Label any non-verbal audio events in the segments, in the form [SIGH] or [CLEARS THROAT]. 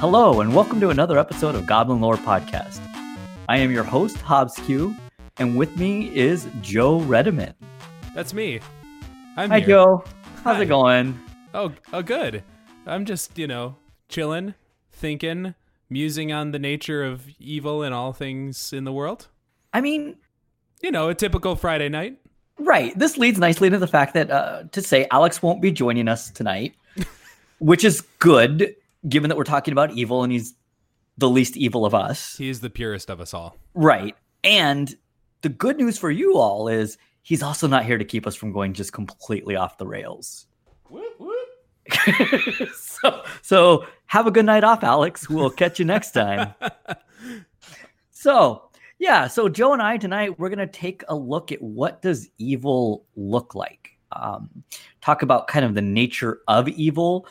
Hello, and welcome to another episode of Goblin Lore Podcast. I am your host, Hobbs Q, and with me is Joe Redeman. That's me. I'm Hi, here. Joe. How's Hi. it going? Oh, oh, good. I'm just, you know, chilling, thinking, musing on the nature of evil and all things in the world. I mean, You know, a typical Friday night. right. This leads nicely to the fact that uh, to say Alex won't be joining us tonight, [LAUGHS] which is good given that we're talking about evil and he's the least evil of us. He is the purest of us all. Right. And the good news for you all is he's also not here to keep us from going just completely off the rails. [LAUGHS] so, so have a good night off, Alex. We'll catch you next time. [LAUGHS] so, yeah, so Joe and I tonight we're gonna take a look at what does evil look like. Um, talk about kind of the nature of evil,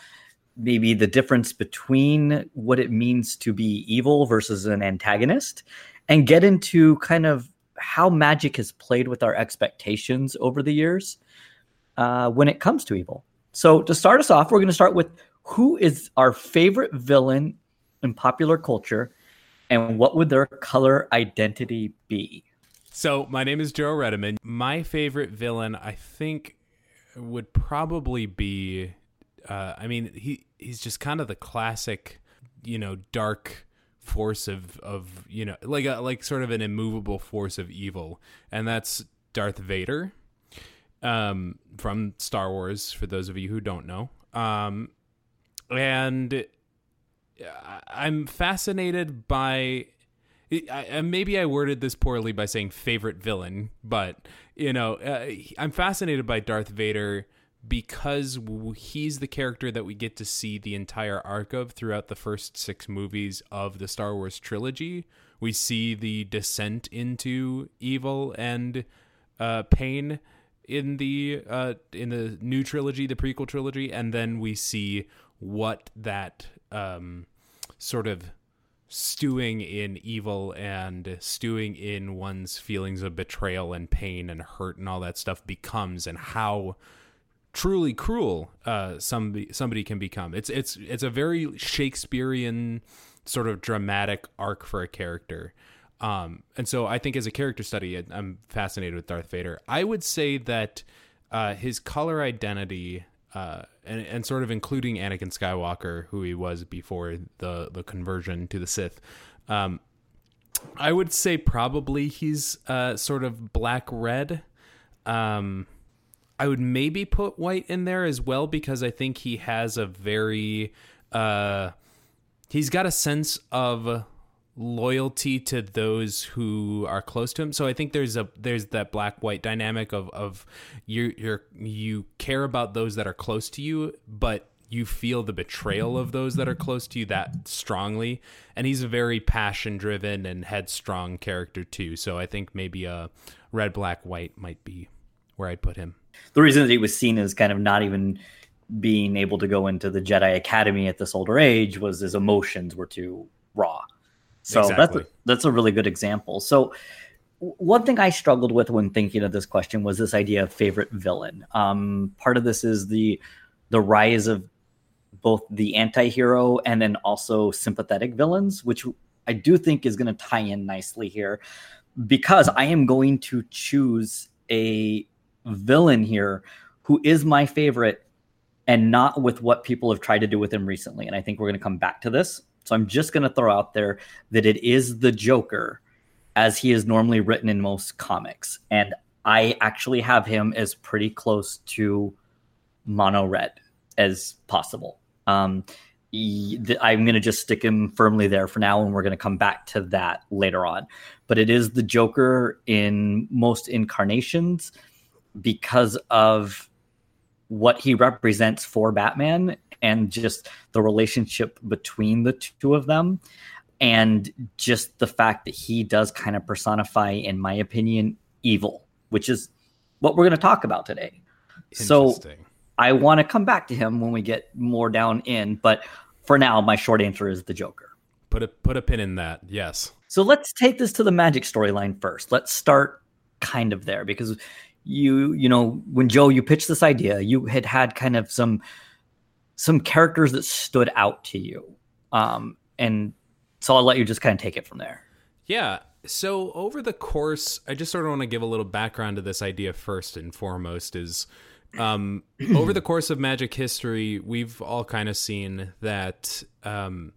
maybe the difference between what it means to be evil versus an antagonist, and get into kind of how magic has played with our expectations over the years uh, when it comes to evil. So, to start us off, we're going to start with who is our favorite villain in popular culture and what would their color identity be? So, my name is Joe Redeman. My favorite villain, I think, would probably be. Uh, I mean, he he's just kind of the classic, you know, dark force of of you know, like a like sort of an immovable force of evil, and that's Darth Vader, um, from Star Wars. For those of you who don't know, um, and I'm fascinated by I- maybe I worded this poorly by saying favorite villain, but you know, uh, I'm fascinated by Darth Vader because he's the character that we get to see the entire arc of throughout the first six movies of the Star Wars trilogy. We see the descent into evil and uh, pain in the uh, in the new trilogy, the prequel trilogy, and then we see what that um, sort of stewing in evil and stewing in one's feelings of betrayal and pain and hurt and all that stuff becomes and how truly cruel uh somebody somebody can become it's it's it's a very shakespearean sort of dramatic arc for a character um and so i think as a character study i'm fascinated with darth vader i would say that uh his color identity uh, and, and sort of including Anakin Skywalker, who he was before the the conversion to the Sith. Um, I would say probably he's uh, sort of black red. Um, I would maybe put white in there as well because I think he has a very uh, he's got a sense of loyalty to those who are close to him. So I think there's a there's that black white dynamic of of you you're you care about those that are close to you, but you feel the betrayal of those that are close to you that strongly. And he's a very passion driven and headstrong character too. So I think maybe a red black white might be where I'd put him. The reason that he was seen as kind of not even being able to go into the Jedi Academy at this older age was his emotions were too raw. So that's a, that's a really good example. So one thing I struggled with when thinking of this question was this idea of favorite villain. Um, part of this is the the rise of both the anti-hero and then also sympathetic villains, which I do think is going to tie in nicely here because I am going to choose a villain here who is my favorite and not with what people have tried to do with him recently. And I think we're going to come back to this. So I'm just going to throw out there that it is the Joker as he is normally written in most comics. And I actually have him as pretty close to mono red as possible. Um, I'm going to just stick him firmly there for now, and we're going to come back to that later on. But it is the Joker in most incarnations because of what he represents for Batman and just the relationship between the two of them and just the fact that he does kind of personify in my opinion evil which is what we're going to talk about today so i want to come back to him when we get more down in but for now my short answer is the joker put a put a pin in that. Yes. so let's take this to the magic storyline first. Let's start kind of there because you you know when Joe you pitched this idea, you had had kind of some some characters that stood out to you. Um, and so I'll let you just kind of take it from there. Yeah. So over the course, I just sort of want to give a little background to this idea first and foremost is um, [CLEARS THROAT] over the course of magic history, we've all kind of seen that um,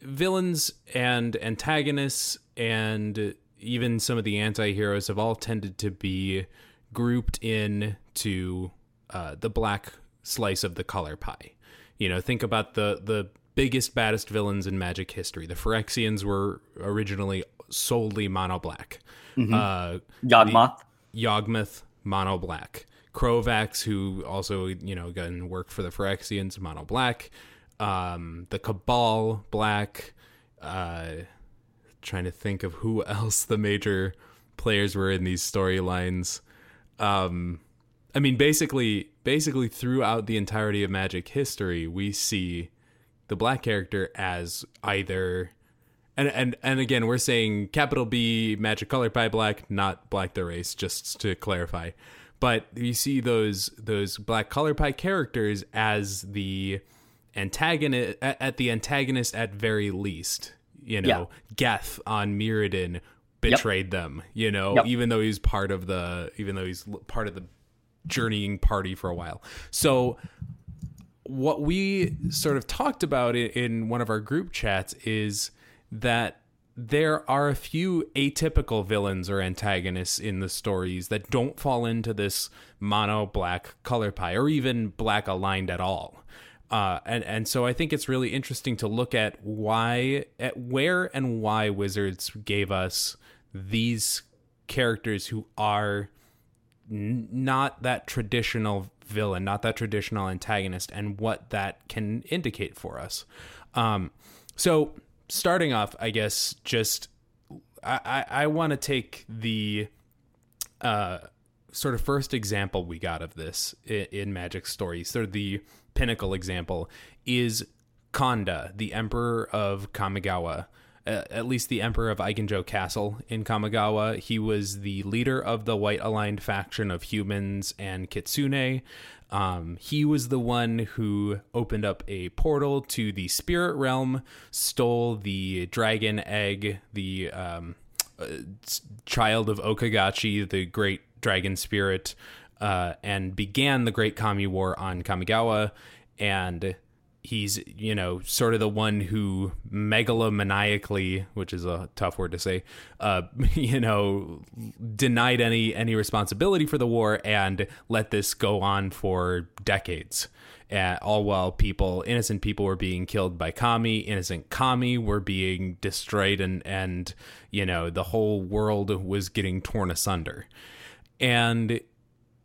villains and antagonists and even some of the anti-heroes have all tended to be grouped in to uh, the black slice of the color pie. You know, think about the the biggest baddest villains in magic history. The Phyrexians were originally solely mono black. Mm-hmm. Uh, Yawgmoth, Yawgmoth, mono black. Crovax, who also you know again worked for the Phyrexians, mono black. Um, the Cabal, black. Uh, trying to think of who [LAUGHS] else the major players were in these storylines. Um, I mean, basically, basically throughout the entirety of Magic history, we see the black character as either, and and and again, we're saying capital B Magic color pie black, not black the race, just to clarify. But you see those those black color pie characters as the antagonist at the antagonist at very least. You know, yeah. Geth on Mirrodin betrayed yep. them. You know, yep. even though he's part of the even though he's part of the journeying party for a while. So what we sort of talked about in one of our group chats is that there are a few atypical villains or antagonists in the stories that don't fall into this mono black color pie or even black aligned at all. Uh, and and so I think it's really interesting to look at why, at where and why Wizards gave us these characters who are n- not that traditional villain, not that traditional antagonist, and what that can indicate for us. Um, so, starting off, I guess, just I, I, I want to take the uh, sort of first example we got of this in, in Magic stories, of the pinnacle example, is Konda, the Emperor of Kamigawa uh, at least the Emperor of Eiganjo Castle in Kamigawa. He was the leader of the white aligned faction of humans and Kitsune. Um, he was the one who opened up a portal to the spirit realm, stole the dragon egg, the um, uh, child of O-Kagachi, the great dragon spirit, uh, and began the Great Kami War on Kamigawa. And he's you know sort of the one who megalomaniacally which is a tough word to say uh [LAUGHS] you know denied any any responsibility for the war and let this go on for decades uh, all while people innocent people were being killed by kami innocent kami were being destroyed and and you know the whole world was getting torn asunder and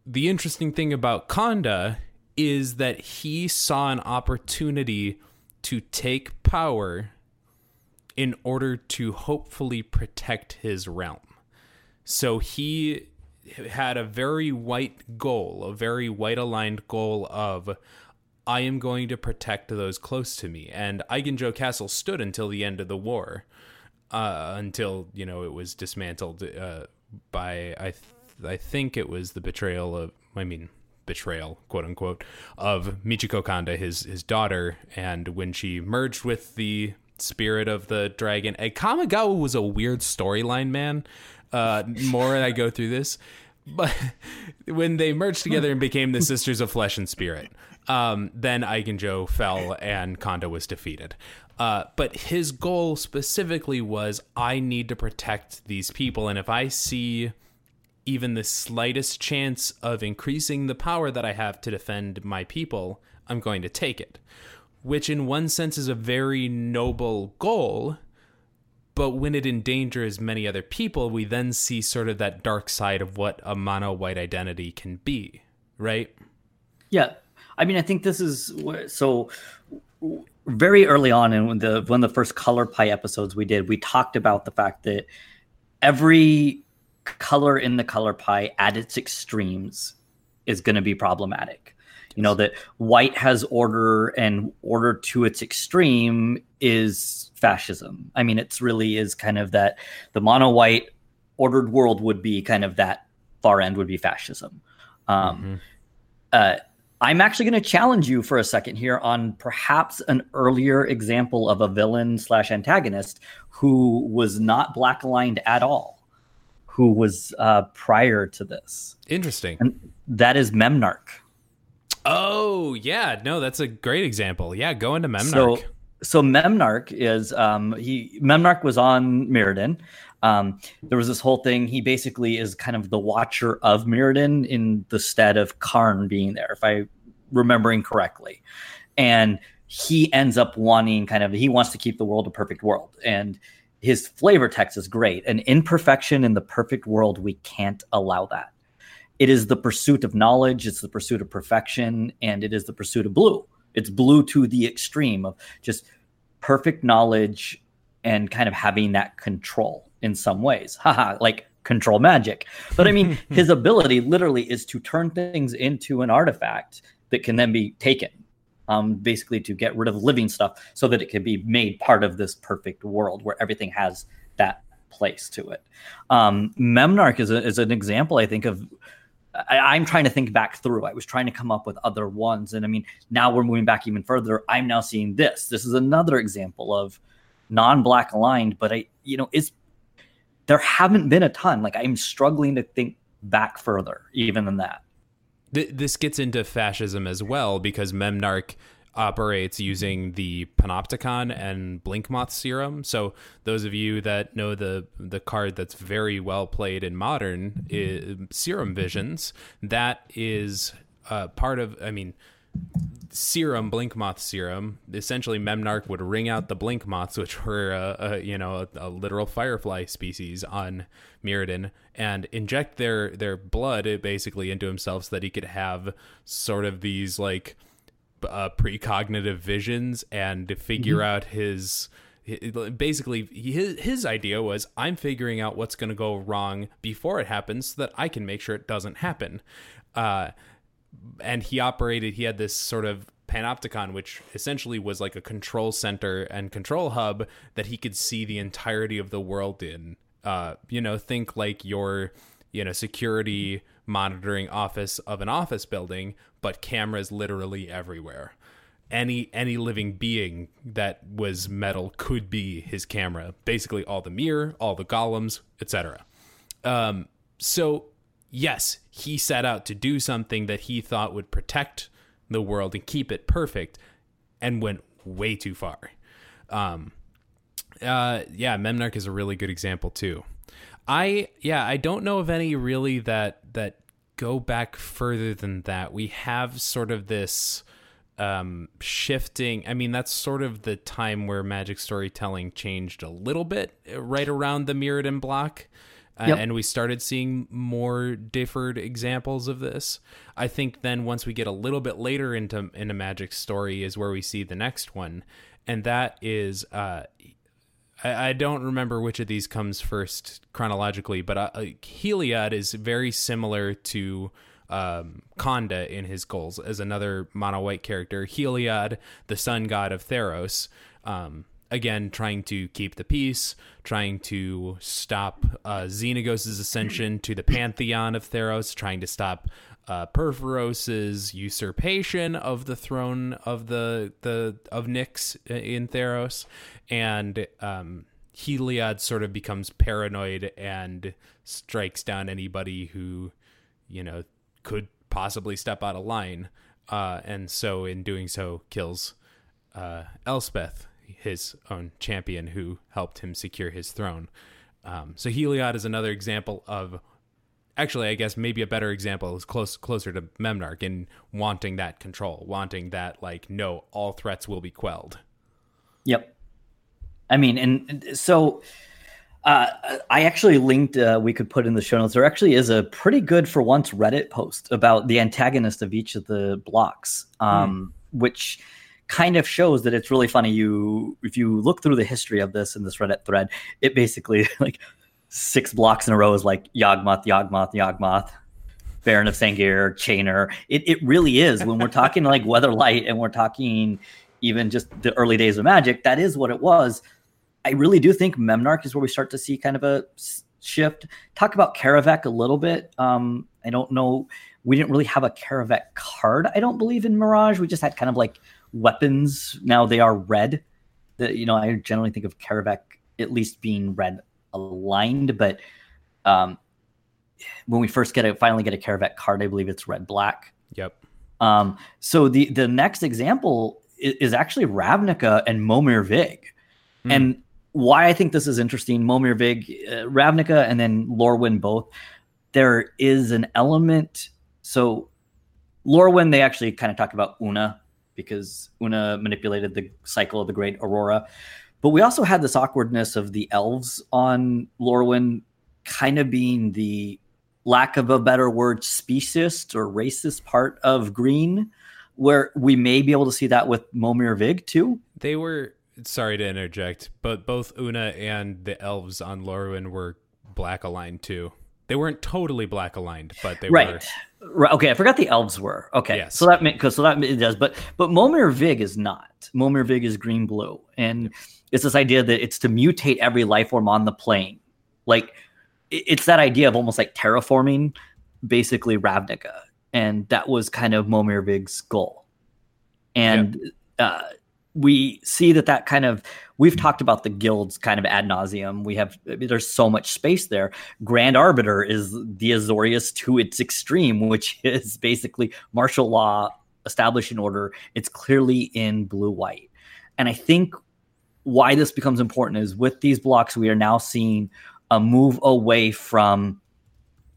the interesting thing about Konda is that he saw an opportunity to take power in order to hopefully protect his realm. So he had a very white goal, a very white aligned goal of I am going to protect those close to me. And Eiganjo Castle stood until the end of the war, uh, until you know it was dismantled uh, by I I think it was the betrayal of I mean betrayal, quote unquote, of Michiko Konda, his his daughter, and when she merged with the spirit of the dragon. A Kamigawa was a weird storyline, man. Uh, more than I go through this, but [LAUGHS] when they merged together and became the Sisters of Flesh and Spirit, um, then Eiganjo fell and Konda was defeated. Uh, but his goal specifically was I need to protect these people, and if I see even the slightest chance of increasing the power that I have to defend my people, I'm going to take it. Which, in one sense, is a very noble goal. But when it endangers many other people, we then see sort of that dark side of what a mono white identity can be, right? Yeah. I mean, I think this is so very early on in the one of the first color pie episodes we did, we talked about the fact that every color in the color pie at its extremes is going to be problematic. You know that white has order and order to its extreme is fascism. I mean, it's really is kind of that the mono white ordered world would be kind of that far end would be fascism. Um, mm-hmm. uh, I'm actually going to challenge you for a second here on perhaps an earlier example of a villain slash antagonist who was not black aligned at all, who was uh, prior to this. Interesting. And that is Memnarch. Oh yeah, no, that's a great example. Yeah, go into Memnarch. So, so Memnarch is um, he Memnarch was on Mirrodin. Um, there was this whole thing. He basically is kind of the watcher of Mirrodin in the stead of Karn being there, if I remembering correctly. And he ends up wanting kind of he wants to keep the world a perfect world. And his flavor text is great. An imperfection in the perfect world, we can't allow that. It is the pursuit of knowledge, it's the pursuit of perfection, and it is the pursuit of blue. It's blue to the extreme of just perfect knowledge and kind of having that control in some ways. [LAUGHS] Haha, like control magic. But I mean, [LAUGHS] his ability literally is to turn things into an artifact that can then be taken. Um, basically, to get rid of living stuff so that it can be made part of this perfect world where everything has that place to it. Um, Memnarch is, a, is an example, I think, of I, am trying to think back through. I was trying to come up with other ones. And I mean, now we're moving back even further. I'm now seeing this. This is another example of non-black aligned, but I, you know, it's there haven't been a ton. Like I'm struggling to think back further, even than that. This gets into fascism as well because Memnarch operates using the Panopticon and Blinkmoth serum. So those of you that know the the card that's very well played in modern is Serum Visions, that is uh, part of. I mean, serum, Blinkmoth serum. Essentially, Memnarch would wring out the Blinkmoths, which were a, a you know a, a, literal firefly species on Mirrodin, and inject their their blood basically into himself so that he could have sort of these like uh, precognitive visions and to figure mm-hmm. out his basically his his idea was I'm figuring out what's going to go wrong before it happens so that I can make sure it doesn't happen. Uh, and he operated he had this sort of panopticon which essentially was like a control center and control hub that he could see the entirety of the world in. Uh you know think like your you know security monitoring office of an office building but cameras literally everywhere. Any any living being that was metal could be his camera. Basically all the mirror all the golems etc um so yes, he set out to do something that he thought would protect the world and keep it perfect and went way too far. Um, uh, yeah, Memnarch is a really good example too. I yeah, I don't know of any really that that go back further than that. We have sort of this um, shifting. I mean, that's sort of the time where magic storytelling changed a little bit, uh, right around the Mirrodin block yep. and we started seeing more differed examples of this. I think then once we get a little bit later into in a magic story is where we see the next one, and that is uh, I, I, don't remember which of these comes first chronologically, but uh, Heliod is very similar to um, Konda in his goals as another mono white character. Heliod, the sun god of Theros. Um, again trying to keep the peace, trying to stop uh, Xenagos' ascension to the pantheon of Theros, trying to stop uh, Purphoros' usurpation of the throne of the the of Nyx in Theros, and um, Heliod sort of becomes paranoid and strikes down anybody who, you know, could possibly step out of line, uh, and so in doing so kills uh, Elspeth, his own champion who helped him secure his throne. Um, so Heliod is another example of, actually, I guess maybe a better example is close closer to Memnarch in wanting that control, wanting that like no, all threats will be quelled. Yep. I mean, and, so. Uh, I actually linked, uh, we could put in the show notes. There actually is a pretty good, for once, Reddit post about the antagonist of each of the blocks, um, mm. which kind of shows that it's really funny. You if you look through the history of this in this Reddit thread, it basically [LAUGHS] like six blocks in a row is like Yawgmoth, Yawgmoth, Yawgmoth, Baron of Sengir, Chainer. It it really is when we're talking like [LAUGHS] Weatherlight and we're talking even just the early days of Magic. That is what it was. I really do think Memnarch is where we start to see kind of a shift. Talk about Kaervek a little bit. Um, I don't know. We didn't really have a Kaervek card. I don't believe in Mirage. We just had kind of like weapons. Now they are red. The, you know, I generally think of Kaervek at least being red aligned, but um, when we first get a finally get a Kaervek card, I believe it's red black. Yep. Um, so the the next example is, is actually Ravnica and Momir Vig, mm. and why I think this is interesting. Momir Vig, uh, Ravnica, and then Lorwyn both. There is an element. So Lorwyn, they actually kind of talk about Una because Una manipulated the cycle of the Great Aurora. But we also had this awkwardness of the elves on Lorwyn kind of being the lack of a better word, speciest or racist part of green, where we may be able to see that with Momir Vig too. They were sorry to interject, but both Una and the elves on Lorwyn were black aligned too. They weren't totally black aligned, but they right. were. Right. Okay, I forgot the elves were. Okay, yes. so that because so that it does, but but Momir Vig is not. Momir Vig is green blue, and it's this idea that it's to mutate every life form on the plane. Like it's that idea of almost like terraforming basically Ravnica. And that was kind of Momir Vig's goal. And uh, we see that that kind of we've talked about the guilds kind of ad nauseum. We have there's so much space there. Grand Arbiter is the Azorius to its extreme, which [LAUGHS] is basically martial law, established establishing order. It's clearly in blue white, and I think why this becomes important is with these blocks we are now seeing a move away from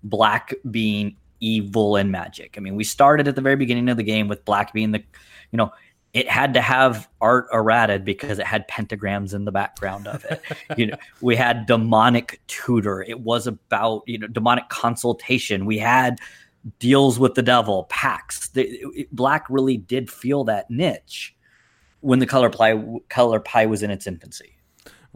black being evil and magic. I mean, we started at the very beginning of the game with black being the, you know, it had to have art errated because it had pentagrams in the background of it. [LAUGHS] you know, we had demonic tutor. It was about, you know, demonic consultation. We had deals with the devil, pacts. The, it, black really did feel that niche when the color pie color pie was in its infancy.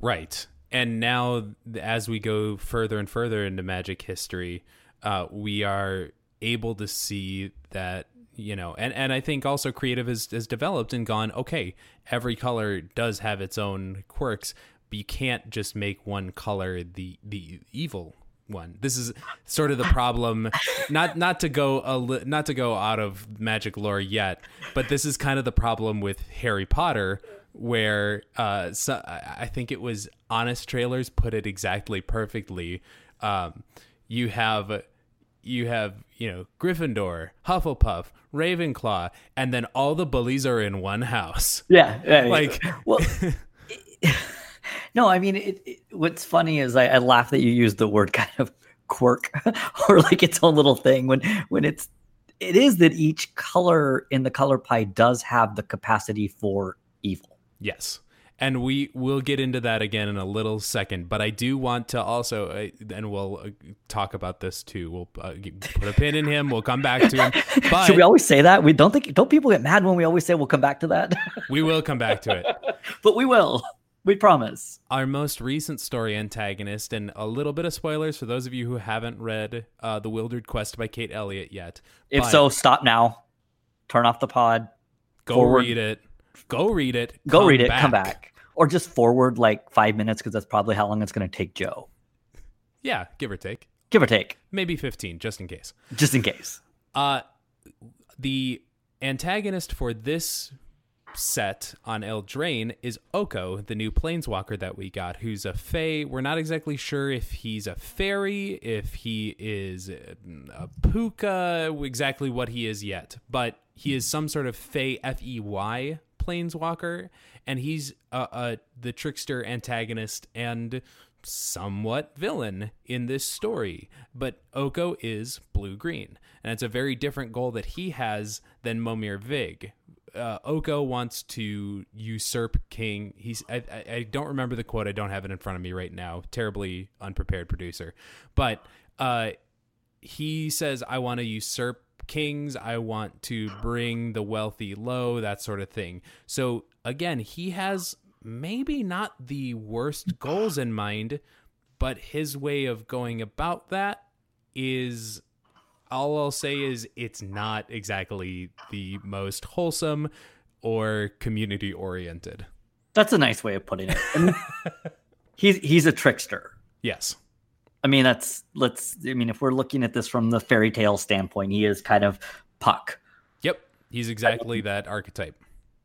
Right and now as we go further and further into magic history uh, we are able to see that you know and, and i think also creative has, has developed and gone okay every color does have its own quirks but you can't just make one color the the evil one this is sort of the problem not not to go a not to go out of magic lore yet but this is kind of the problem with harry potter where uh, so I think it was Honest Trailers put it exactly perfectly. Um, you have you have you know Gryffindor, Hufflepuff, Ravenclaw, and then all the bullies are in one house. Yeah, yeah like well. [LAUGHS] no, I mean, it, it, what's funny is I, I laugh that you use the word kind of quirk [LAUGHS] or like its own little thing when when it's it is that each color in the color pie does have the capacity for evil Yes. And we will get into that again in a little second, but I do want to also, uh, and we'll uh, talk about this too. We'll uh, put a pin in him. We'll come back to him. [LAUGHS] But Should we always say that? We don't think don't people get mad when we always say we'll come back to that? [LAUGHS] we will come back to it, [LAUGHS] but we will. We promise. Our most recent story antagonist, and a little bit of spoilers for those of you who haven't read uh, The Wildered Quest by Kate Elliott yet. If so, stop now. Turn off the pod. Go forward. read it Go read it. Go read it. Back. Come back, or just forward like five minutes because that's probably how long it's going to take Joe. Yeah, give or take. Give or take. Maybe fifteen, just in case. Just in case. Uh, the antagonist for this set on Eldraine is Oko, the new planeswalker that we got, who's a fae. We're not exactly sure if he's a fairy, if he is a puka, exactly what he is yet, but he is some sort of fey F E Y planeswalker, and he's uh, uh, the trickster antagonist and somewhat villain in this story. But Oko is blue green, and it's a very different goal that he has than Momir Vig. Uh, Oko wants to usurp King. He's I, I, don't remember the quote. I don't have it in front of me right now. Terribly unprepared producer, but uh, he says, "I want to usurp kings. I want to bring the wealthy low, that sort of thing. So again, he has maybe not the worst goals in mind, but his way of going about that is all I'll say is it's not exactly the most wholesome or community oriented. That's a nice way of putting it. I mean, [LAUGHS] he's he's a trickster. Yes. I mean, that's let's. I mean, if we're looking at this from the fairy tale standpoint, he is kind of Puck. Yep, he's exactly that archetype.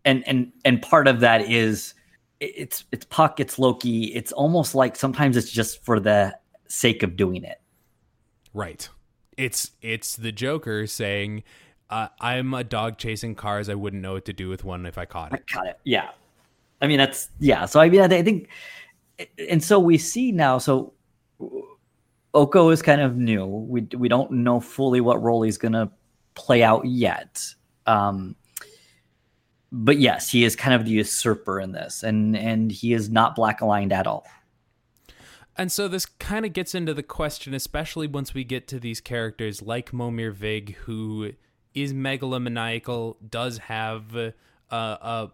And and and part of that is it's it's Puck, it's Loki. It's almost like sometimes it's just for the sake of doing it. Right. It's it's the Joker saying, uh, "I'm a dog chasing cars. I wouldn't know what to do with one if I caught it." I caught it. Yeah. I mean, that's yeah. So I mean, I think, and so we see now. So Oko is kind of new. We we don't know fully what role he's going to play out yet. Um, but yes, he is kind of the usurper in this, and and he is not black aligned at all. And so this kind of gets into the question, especially once we get to these characters like Momir Vig, who is megalomaniacal, does have uh, a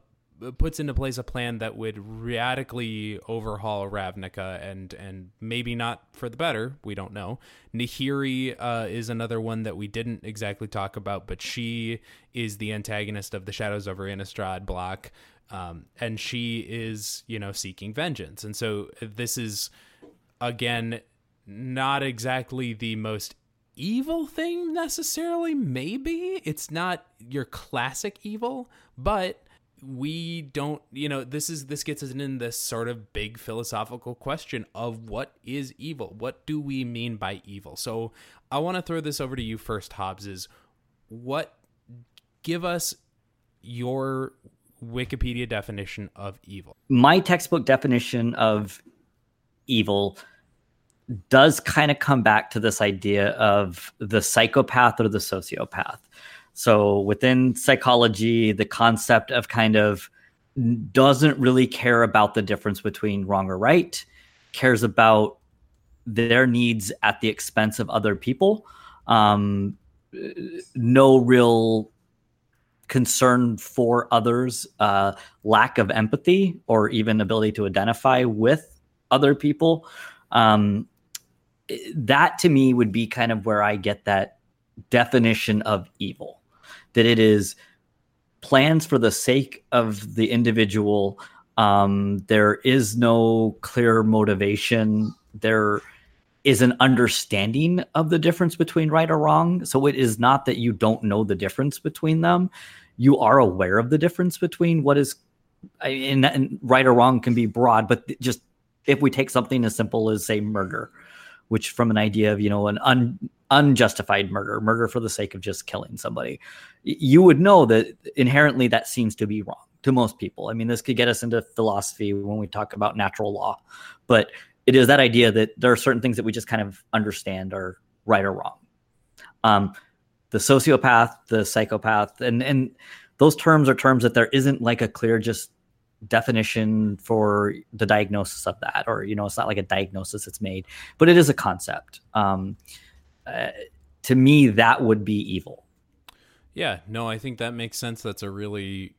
puts into place a plan that would radically overhaul Ravnica and and maybe not for the better. We don't know. Nahiri uh, is another one that we didn't exactly talk about, but she is the antagonist of the Shadows over Innistrad block, um, and she is you know seeking vengeance. And so this is again not exactly the most evil thing necessarily. Maybe it's not your classic evil, but we don't you know this is this gets us in this sort of big philosophical question of what is evil? What do we mean by evil? So i want to throw this over to you first hobbs is what give us your wikipedia definition of evil. My textbook definition of evil does kind of come back to this idea of the psychopath or the sociopath so within psychology, the concept of kind of doesn't really care about the difference between wrong or right, cares about their needs at the expense of other people. Um, no real concern for others, uh, lack of empathy or even ability to identify with other people. Um, that to me would be kind of where I get that definition of evil that it is plans for the sake of the individual. Um, there is no clear motivation. There is an understanding of the difference between right or wrong. So it is not that you don't know the difference between them. You are aware of the difference between what is and, and right or wrong can be broad, but just if we take something as simple as say murder, which from an idea of you know an un, unjustified murder, murder for the sake of just killing somebody, you would know that inherently that seems to be wrong to most people. I mean, this could get us into philosophy when we talk about natural law, but it is that idea that there are certain things that we just kind of understand are right or wrong. Um, the sociopath, the psychopath, and and those terms are terms that there isn't like a clear just definition for the diagnosis of that or you know it's not like a diagnosis that's made but it is a concept um, to me that would be evil. Yeah no i think that makes sense. That's a really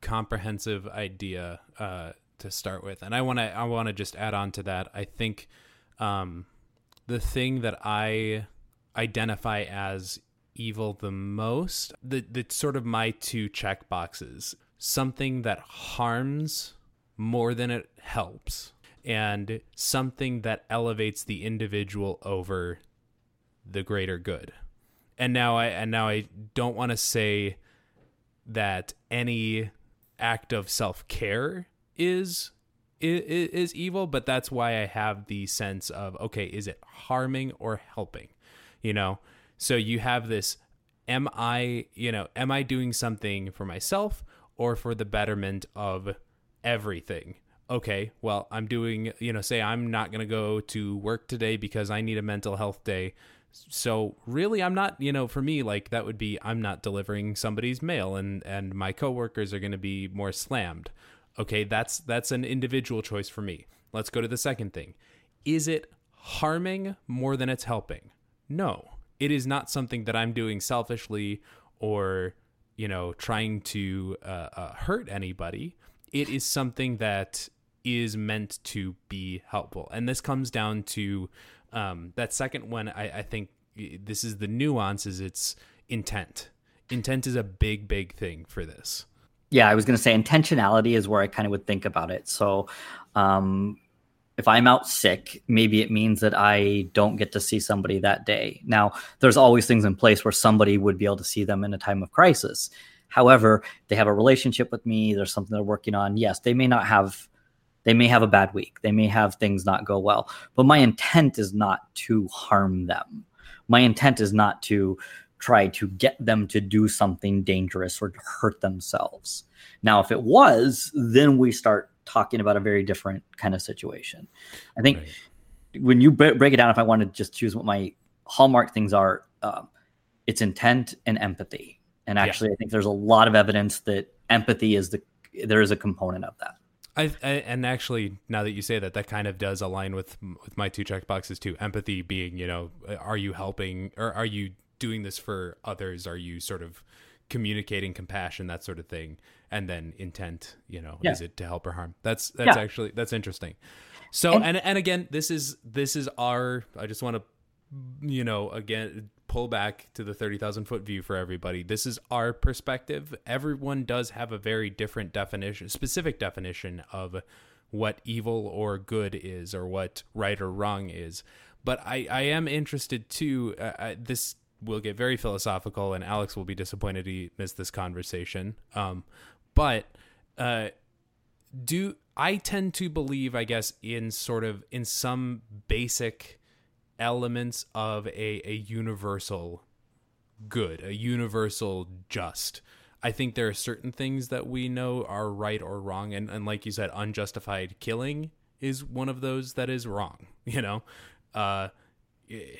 comprehensive idea uh, to start with. And i want to i want to just add on to that. I think um, the thing that i identify as evil the most the, the sort of my two check boxes something that harms more than it helps and something that elevates the individual over the greater good. And now I and now I don't want to say that any act of self-care is, is is evil, but that's why I have the sense of okay, is it harming or helping? You know? So you have this am I, you know, am I doing something for myself or for the betterment of everything. Okay, well, I'm doing, you know, say I'm not going to go to work today because I need a mental health day. So really I'm not, you know, for me like that would be I'm not delivering somebody's mail and and my coworkers are going to be more slammed. Okay, that's that's an individual choice for me. Let's go to the second thing. Is it harming more than it's helping? No. It is not something that I'm doing selfishly or you know, trying to uh, uh, hurt anybody. It is something that is meant to be helpful. And this comes down to um, that second one. I, I think this is the nuance is its intent. Intent is a big, big thing for this. Yeah, I was going to say intentionality is where I kind of would think about it. So, um, if I'm out sick, maybe it means that I don't get to see somebody that day. Now, there's always things in place where somebody would be able to see them in a time of crisis. However, they have a relationship with me, there's something they're working on. Yes, they may not have they may have a bad week. They may have things not go well. But my intent is not to harm them. My intent is not to try to get them to do something dangerous or to hurt themselves. Now, if it was, then we start talking about a very different kind of situation. I think right. when you break it down, if I want to just choose what my hallmark things are, uh, it's intent and empathy. And actually, yeah. I think there's a lot of evidence that empathy is the there is a component of that. I, I, and actually now that you say that that kind of does align with with my two check boxes too. Empathy being you know are you helping or are you doing this for others? Are you sort of communicating compassion that sort of thing? And then intent you know yeah. is it to help or harm? That's that's yeah. actually that's interesting. So and, and and again this is this is our i just want to you know again pull back to the 30,000 foot view for everybody. This is our perspective. Everyone does have a very different definition specific definition of what evil or good is or what right or wrong is. But i i am interested too uh, I, this will get very philosophical, and Alex will be disappointed he missed this conversation. Um, but uh, do I tend to believe, I guess, in sort of in some basic elements of a, a universal good, a universal just. I think there are certain things that we know are right or wrong, and, and like you said, unjustified killing is one of those that is wrong. [LAUGHS] You know, uh,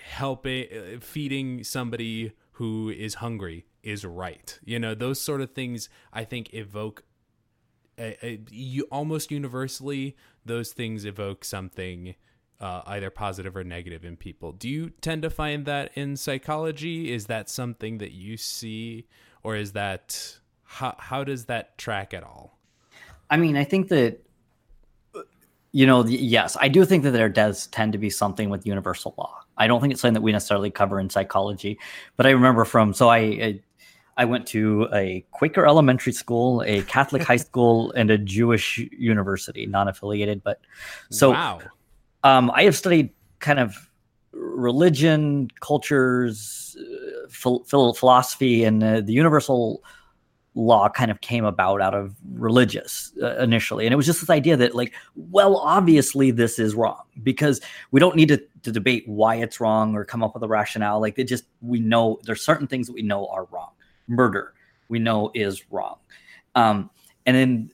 helping uh, feeding somebody who is hungry is right you know those sort of things i think evoke a, a, you almost universally those things evoke something uh, either positive or negative in people do you tend to find that in psychology is that something that you see or is that how, how does that track at all i mean i think that you know, yes, I do think that there does tend to be something with universal law. I don't think it's something that we necessarily cover in psychology, but I remember from so I I, I went to a Quaker elementary school, a Catholic high [LAUGHS] school, and a Jewish university, non-affiliated. But so, wow. Um, I have studied kind of religion, cultures, uh, philosophy, and uh, the universal law kind of came about out of religious uh, initially. And it was just this idea that like well obviously this is wrong because we don't need to, to debate why it's wrong or come up with a rationale. Like it just we know there's certain things that we know are wrong. Murder we know is wrong. Um, and then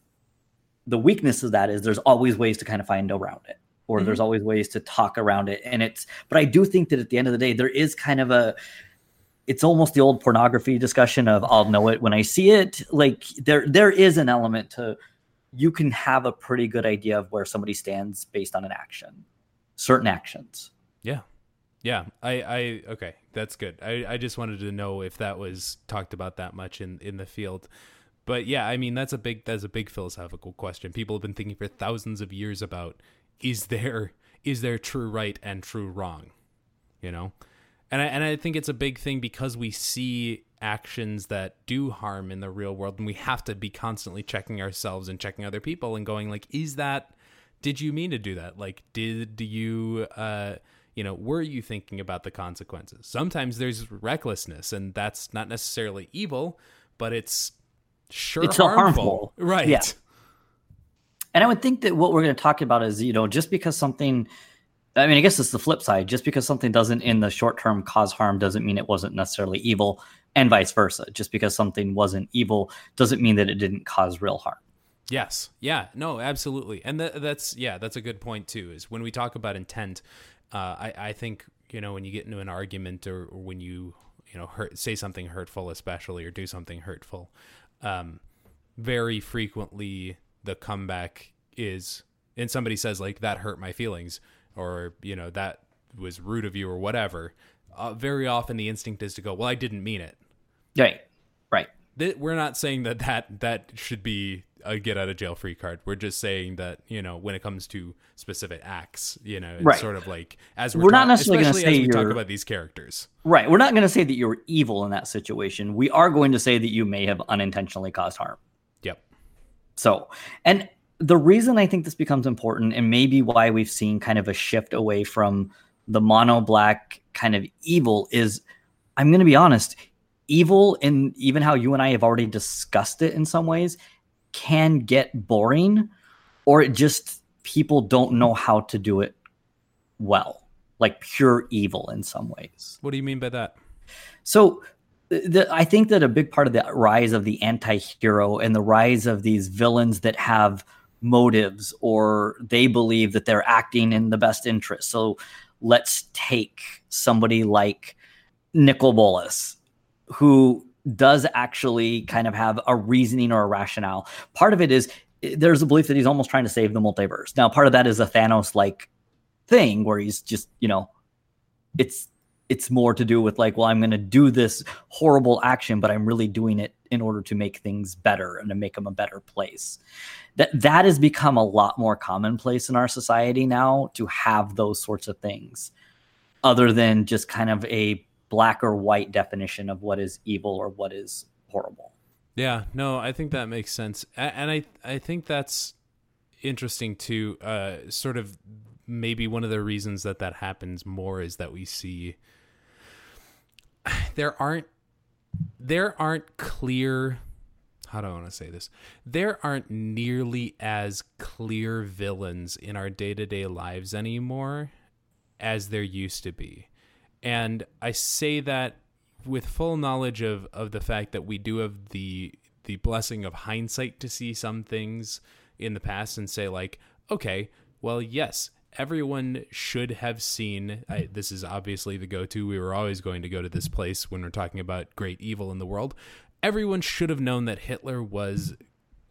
the weakness of that is there's always ways to kind of find around it or mm-hmm. there's always ways to talk around it and it's but i do think that at the end of the day there is kind of a it's almost the old pornography discussion of I'll know it when I see it. Like there there is an element to you can have a pretty good idea of where somebody stands based on an action, certain actions. Yeah. Yeah. I, I okay, that's good. I, I just wanted to know if that was talked about that much in, in the field. But yeah, I mean that's a big that's a big philosophical question. People have been thinking for thousands of years about is there is there true right and true wrong? You know? and I, and I think it's a big thing because we see actions that do harm in the real world and we have to be constantly checking ourselves and checking other people and going like is that did you mean to do that like did you uh you know were you thinking about the consequences sometimes there's recklessness and that's not necessarily evil but it's sure it's harmful, harmful. right yeah and i would think that what we're going to talk about is you know just because something I mean, I guess it's the flip side. Just because something doesn't in the short term cause harm doesn't mean it wasn't necessarily evil, and vice versa. Just because something wasn't evil doesn't mean that it didn't cause real harm. Yes. Yeah. No. Absolutely. And th- that's yeah. That's a good point too. Is when we talk about intent, uh, I I think you know when you get into an argument or, or when you you know hurt, say something hurtful, especially or do something hurtful, um, very frequently the comeback is and somebody says like that hurt my feelings or you know that was rude of you or whatever uh, very often the instinct is to go well i didn't mean it. Right. Right. Th- we're not saying that that that should be a get out of jail free card. We're just saying that you know when it comes to specific acts you know it's right. sort of like as we're, we're not necessarily going to say we talk about these characters. Right. We're not going to say that you're evil in that situation. We are going to say that you may have unintentionally caused harm so and the reason I think this becomes important, and maybe why we've seen kind of a shift away from the mono black kind of evil, is I'm going to be honest, evil, and even how you and I have already discussed it in some ways, can get boring, or it just people don't know how to do it well, like pure evil in some ways. What do you mean by that? So the, I think that a big part of the rise of the anti-hero and the rise of these villains that have motives or they believe that they're acting in the best interest. So let's take somebody like Nicol Bolas, who does actually kind of have a reasoning or a rationale. Part of it is there's a belief that he's almost trying to save the multiverse. Now, part of that is a Thanos like thing where he's just, you know, it's it's more to do with like, well, I'm going to do this horrible action, but I'm really doing it in order to make things better and to make them a better place. That that has become a lot more commonplace in our society now to have those sorts of things, other than just kind of a black or white definition of what is evil or what is horrible. Yeah, no, I think that makes sense, and I I think that's interesting too. Uh, sort of maybe one of the reasons that that happens more is that we see [SIGHS] there aren't there aren't clear how do I want to say this? There aren't nearly as clear villains in our day-to-day lives anymore as there used to be. And I say that with full knowledge of of the fact that we do have the the blessing of hindsight to see some things in the past and say like, okay, well, yes, everyone should have seen. I, this is obviously the go to. We were always going to go to this place when we're talking about great evil in the world. Everyone should have known that Hitler was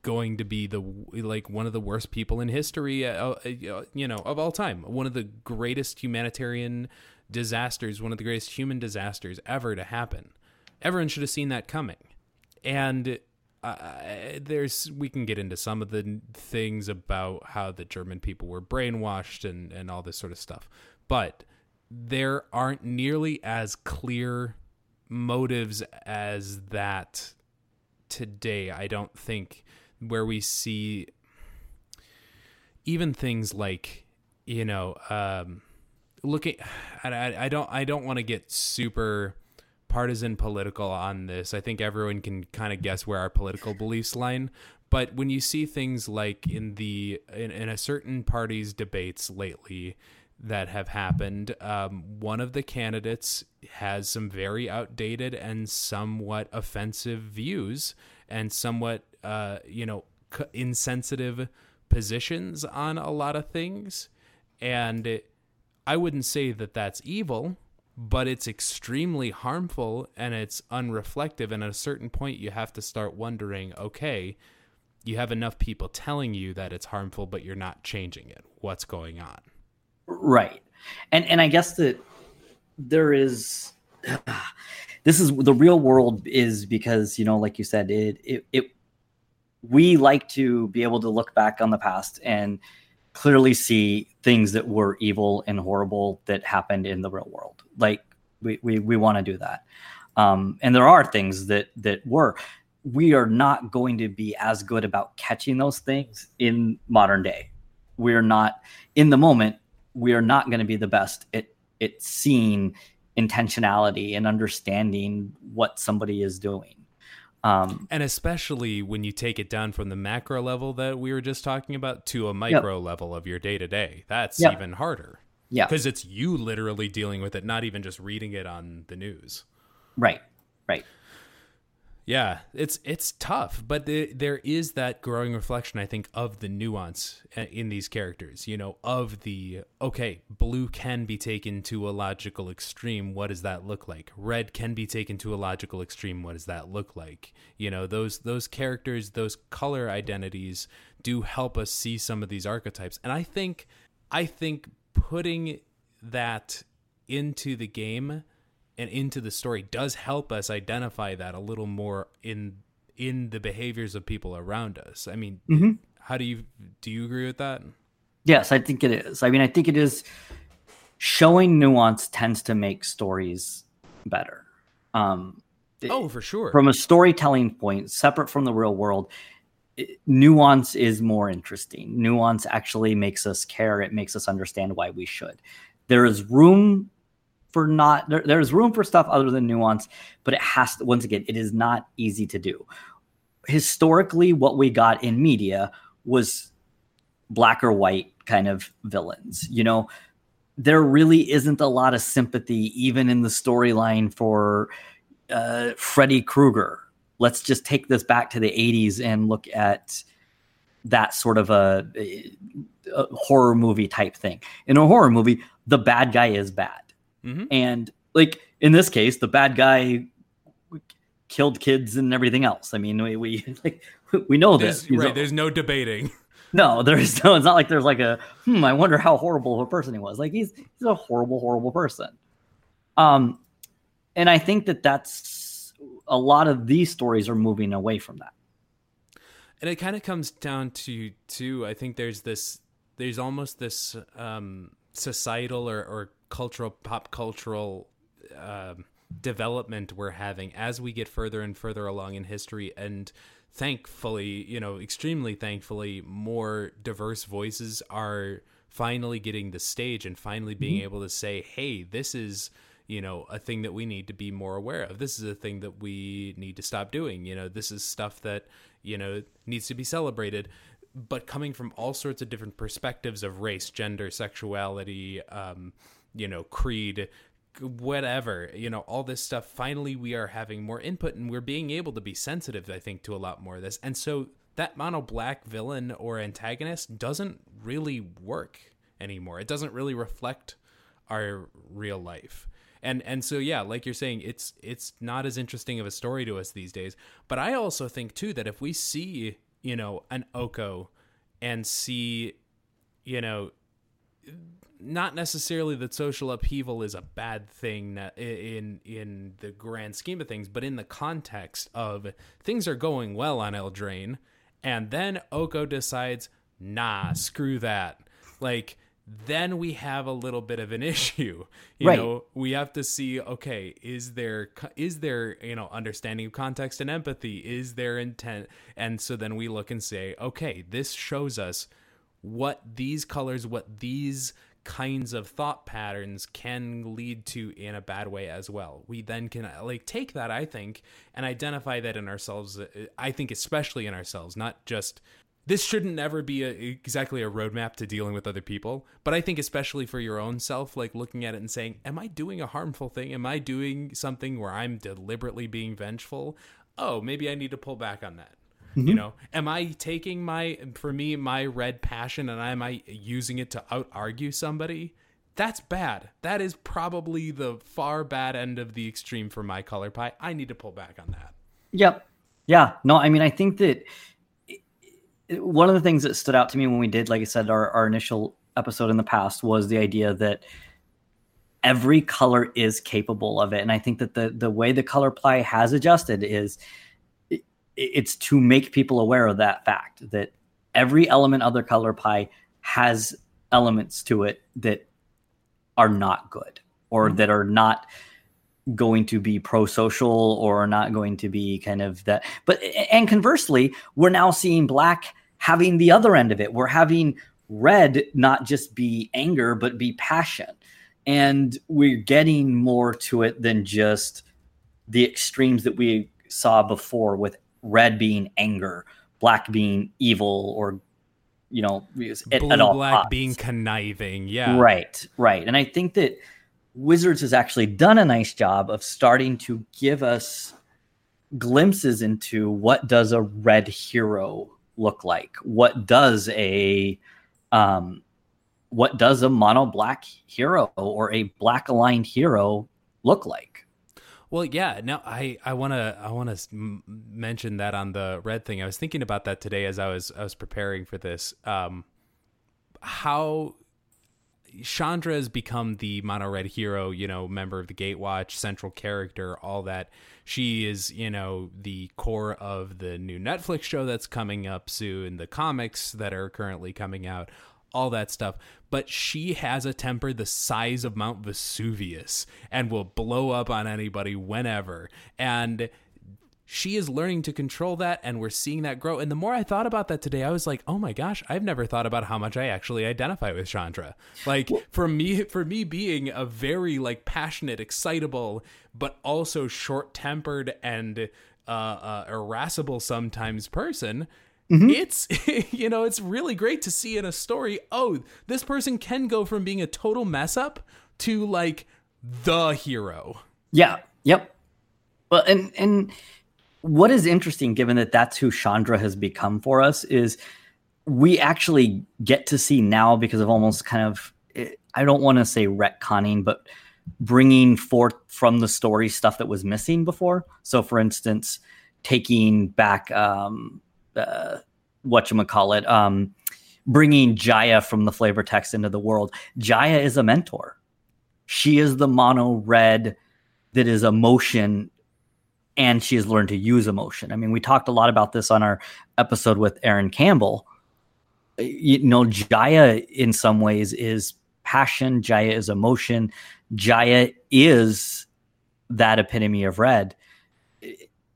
going to be the like one of the worst people in history uh, uh, you know of all time one of the greatest humanitarian disasters one of the greatest human disasters ever to happen everyone should have seen that coming and uh, there's we can get into some of the things about how the German people were brainwashed and and all this sort of stuff, but there aren't nearly as clear motives as that today. I don't think where we see even things like you know um, looking. [SIGHS] I, I don't I don't want to get super partisan political on this. I think everyone can kind of guess where our political beliefs line. But when you see things like in the in, in a certain party's debates lately that have happened, um, one of the candidates has some very outdated and somewhat offensive views and somewhat uh, you know insensitive positions on a lot of things, and I wouldn't say that that's evil but it's extremely harmful and it's unreflective. And at a certain point, you have to start wondering okay, you have enough people telling you that it's harmful, but you're not changing it. What's going on? Right. And, and I guess that there is. [SIGHS] This is the real world is because you know, like you said, it, it it we like to be able to look back on the past and clearly see things that were evil and horrible that happened in the real world. Like we we, we want to do that. Um, and there are things that that were. We are not going to be as good about catching those things in modern day. We're not in the moment. We are not going to be the best at at seeing intentionality and understanding what somebody is doing. Um, and especially when you take it down from the macro level that we were just talking about to a micro yep. level of your day to day, that's yep. even harder. Yeah. Because it's you literally dealing with it, not even just reading it on the news. Right. Right. Yeah, it's it's tough, but the, there is that growing reflection, I think, of the nuance uh, in these characters. You know, of the okay, blue can be taken to a logical extreme. What does that look like? Red can be taken to a logical extreme. What does that look like? You know, those those characters, those color identities, do help us see some of these archetypes, and I think I think putting that into the game and into the story does help us identify that a little more in in the behaviors of people around us. I mean, mm-hmm. how do you do you agree with that? Yes, I think it is. I mean, I think it is showing nuance tends to make stories better. Um, oh, for sure. From a storytelling point, separate from the real world, nuance is more interesting. Nuance actually makes us care. It makes us understand why we should. There is room for not there, there's room for stuff other than nuance, but it has to once again, it is not easy to do. Historically, what we got in media was black or white kind of villains. You know, there really isn't a lot of sympathy even in the storyline for uh, Freddy Krueger. Let's just take this back to the 80s and look at that sort of a, a horror movie type thing. In a horror movie, the bad guy is bad. Mm-hmm. And like in this case, the bad guy killed kids and everything else. I mean, we we [LAUGHS] like we know there's, this. Right, know. there's no debating. [LAUGHS] No, there's no. It's not like there's like a hmm. I wonder how horrible of a person he was. Like he's he's a horrible, horrible person. Um, and I think that that's a lot of these stories are moving away from that. And it kind of comes down to too. I think there's this there's almost this um, societal or, or cultural pop cultural uh, development we're having as we get further and further along in history and thankfully you know extremely thankfully more diverse voices are finally getting the stage and finally being mm-hmm. able to say hey this is you know a thing that we need to be more aware of this is a thing that we need to stop doing you know this is stuff that you know needs to be celebrated but coming from all sorts of different perspectives of race gender sexuality um, you know, creed, whatever, you know, all this stuff. Finally, we are having more input and we're being able to be sensitive, I think, to a lot more of this. And so that mono black villain or antagonist doesn't really work anymore. It doesn't really reflect our real life. And and so yeah, like you're saying, it's it's not as interesting of a story to us these days. But I also think too that if we see, you know, an Oko and see, you know, not necessarily that social upheaval is a bad thing in in the grand scheme of things, but in the context of things are going well on Eldraine, and then Oko decides, nah, screw that. Like then we have a little bit of an [LAUGHS] issue. You right. know, we have to see, okay, is there is there, you know, understanding of context and empathy? Is there intent? And so then we look and say, okay, this shows us what these colors, what these kinds of thought patterns can lead to in a bad way as well. We then can uh, like take that I think and identify that in ourselves. Uh, I think especially in ourselves, not just this shouldn't ever be a, exactly a roadmap to dealing with other people, but I think especially for your own self, like looking at it and saying, "Am I doing a harmful thing? Am I doing something where I'm deliberately being vengeful? Oh, maybe I need to pull back on that." Mm-hmm. You know, am I taking my for me my red passion and am I using it to out argue somebody? That's bad. That is probably the far bad end of the extreme for my color pie. I need to pull back on that. Yep. Yeah. No, I mean, I think that one of the things that stood out to me when we did, like I said, our, our initial episode in the past was the idea that every color is capable of it. And I think that the the way the color pie has adjusted is it's to make people aware of that fact that every element of the color pie has elements to it that are not good or mm-hmm. that are not going to be pro-social or not going to be kind of that but and conversely we're now seeing black having the other end of it we're having red not just be anger but be passion and we're getting more to it than just the extremes that we saw before with red being anger, black being evil, or you know, at, blue at black odds. being conniving. Yeah, right, right. And I think that Wizards has actually done a nice job of starting to give us glimpses into what does a red hero look like. What does a um, what does a mono black hero or a black aligned hero look like? Well, yeah. Now I I want to I want to m- mention that on the red thing. I was thinking about that today as I was I was preparing for this. Um, how Chandra has become the mono red hero, you know, member of the Gatewatch, central character, all that. She is, you know, the core of the new Netflix show that's coming up soon, the comics that are currently coming out, all that stuff. But she has a temper the size of Mount Vesuvius and will blow up on anybody whenever. And she is learning to control that and we're seeing that grow. And the more I thought about that today, I was like, "Oh my gosh, I've never thought about how much I actually identify with Chandra." Like for me for me being a very like passionate, excitable, but also short-tempered and uh, uh irascible sometimes person, Mm-hmm. It's [LAUGHS] you know, it's really great to see in a story, oh, this person can go from being a total mess up to like the hero. Yeah. Yep. Well, and and what is interesting, given that that's who Chandra has become for us, is we actually get to see now because of almost kind of I don't want to say retconning, but bringing forth from the story stuff that was missing before. So, for instance, taking back um, uh, what you call it, um, bringing Jaya from the flavor text into the world. Jaya is a mentor. She is the mono red that is emotion and she has learned to use emotion. I mean, we talked a lot about this on our episode with Aaron Campbell. Uh, you know, Jaya in some ways is passion, Jaya is emotion, Jaya is that epitome of red.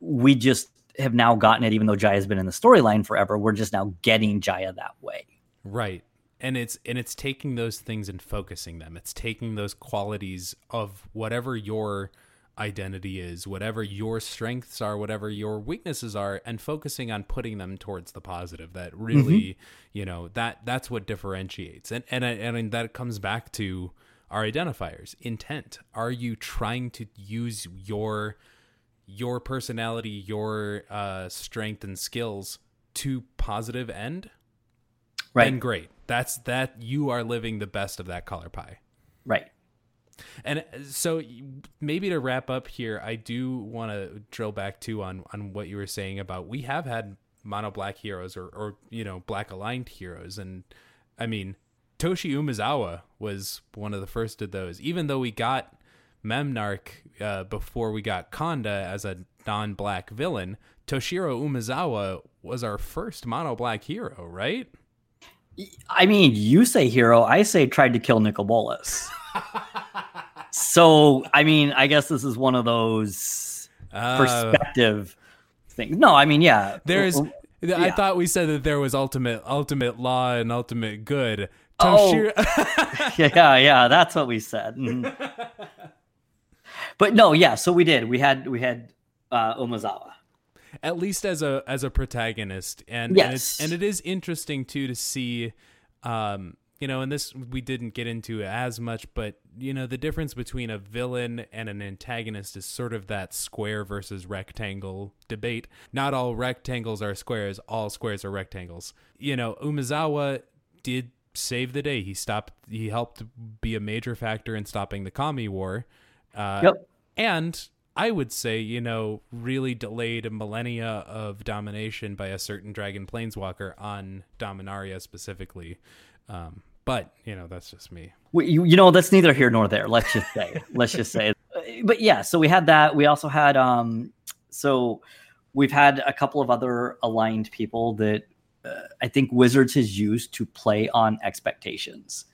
We just have now gotten it, even though Jaya has been in the storyline forever. We're just now getting Jaya that way. Right. And it's and it's taking those things and focusing them. It's taking those qualities of whatever your identity is, whatever your strengths are, whatever your weaknesses are, and focusing on putting them towards the positive. That really, mm-hmm. you know, that that's what differentiates. And and and that comes back to our identifiers. Intent. Are you trying to use your your personality, your uh, strength and skills to positive end? Right. And great. That's that you are living the best of that color pie. Right. And uh, so maybe to wrap up here, I do want to drill back to on on what you were saying about we have had mono black heroes or or you know black aligned heroes and I mean Toshi Umezawa was one of the first of those. Even though we got Memnarch uh, before we got Konda as a non-black villain, Toshiro Umezawa was our first mono black hero, right? I mean, you say hero, I say tried to kill Nicol Bolas. [LAUGHS] so, I mean, I guess this is one of those uh, perspective things. No, I mean, yeah. There's yeah. I thought we said that there was ultimate ultimate law and ultimate good. Toshiro- oh. [LAUGHS] yeah, yeah, that's what we said. Mm. but no, yeah, so we did. We had we had uh, Umezawa. At least as a as a protagonist, and yes. and, and it is interesting too to see um, you know, and this we didn't get into as much, but you know, the difference between a villain and an antagonist is sort of that square versus rectangle debate. Not all rectangles are squares, all squares are rectangles. You know, Umezawa did save the day. He stopped he helped be a major factor in stopping the Kami War. Uh, yep. and I would say, you know, really delayed a millennia of domination by a certain dragon planeswalker on Dominaria specifically. Um, but you know, that's just me. You, you know, that's neither here nor there. Let's just say. let's just say. But yeah, so we had that. We also had um, so we've had a couple of other aligned people that uh, I think Wizards has used to play on expectations,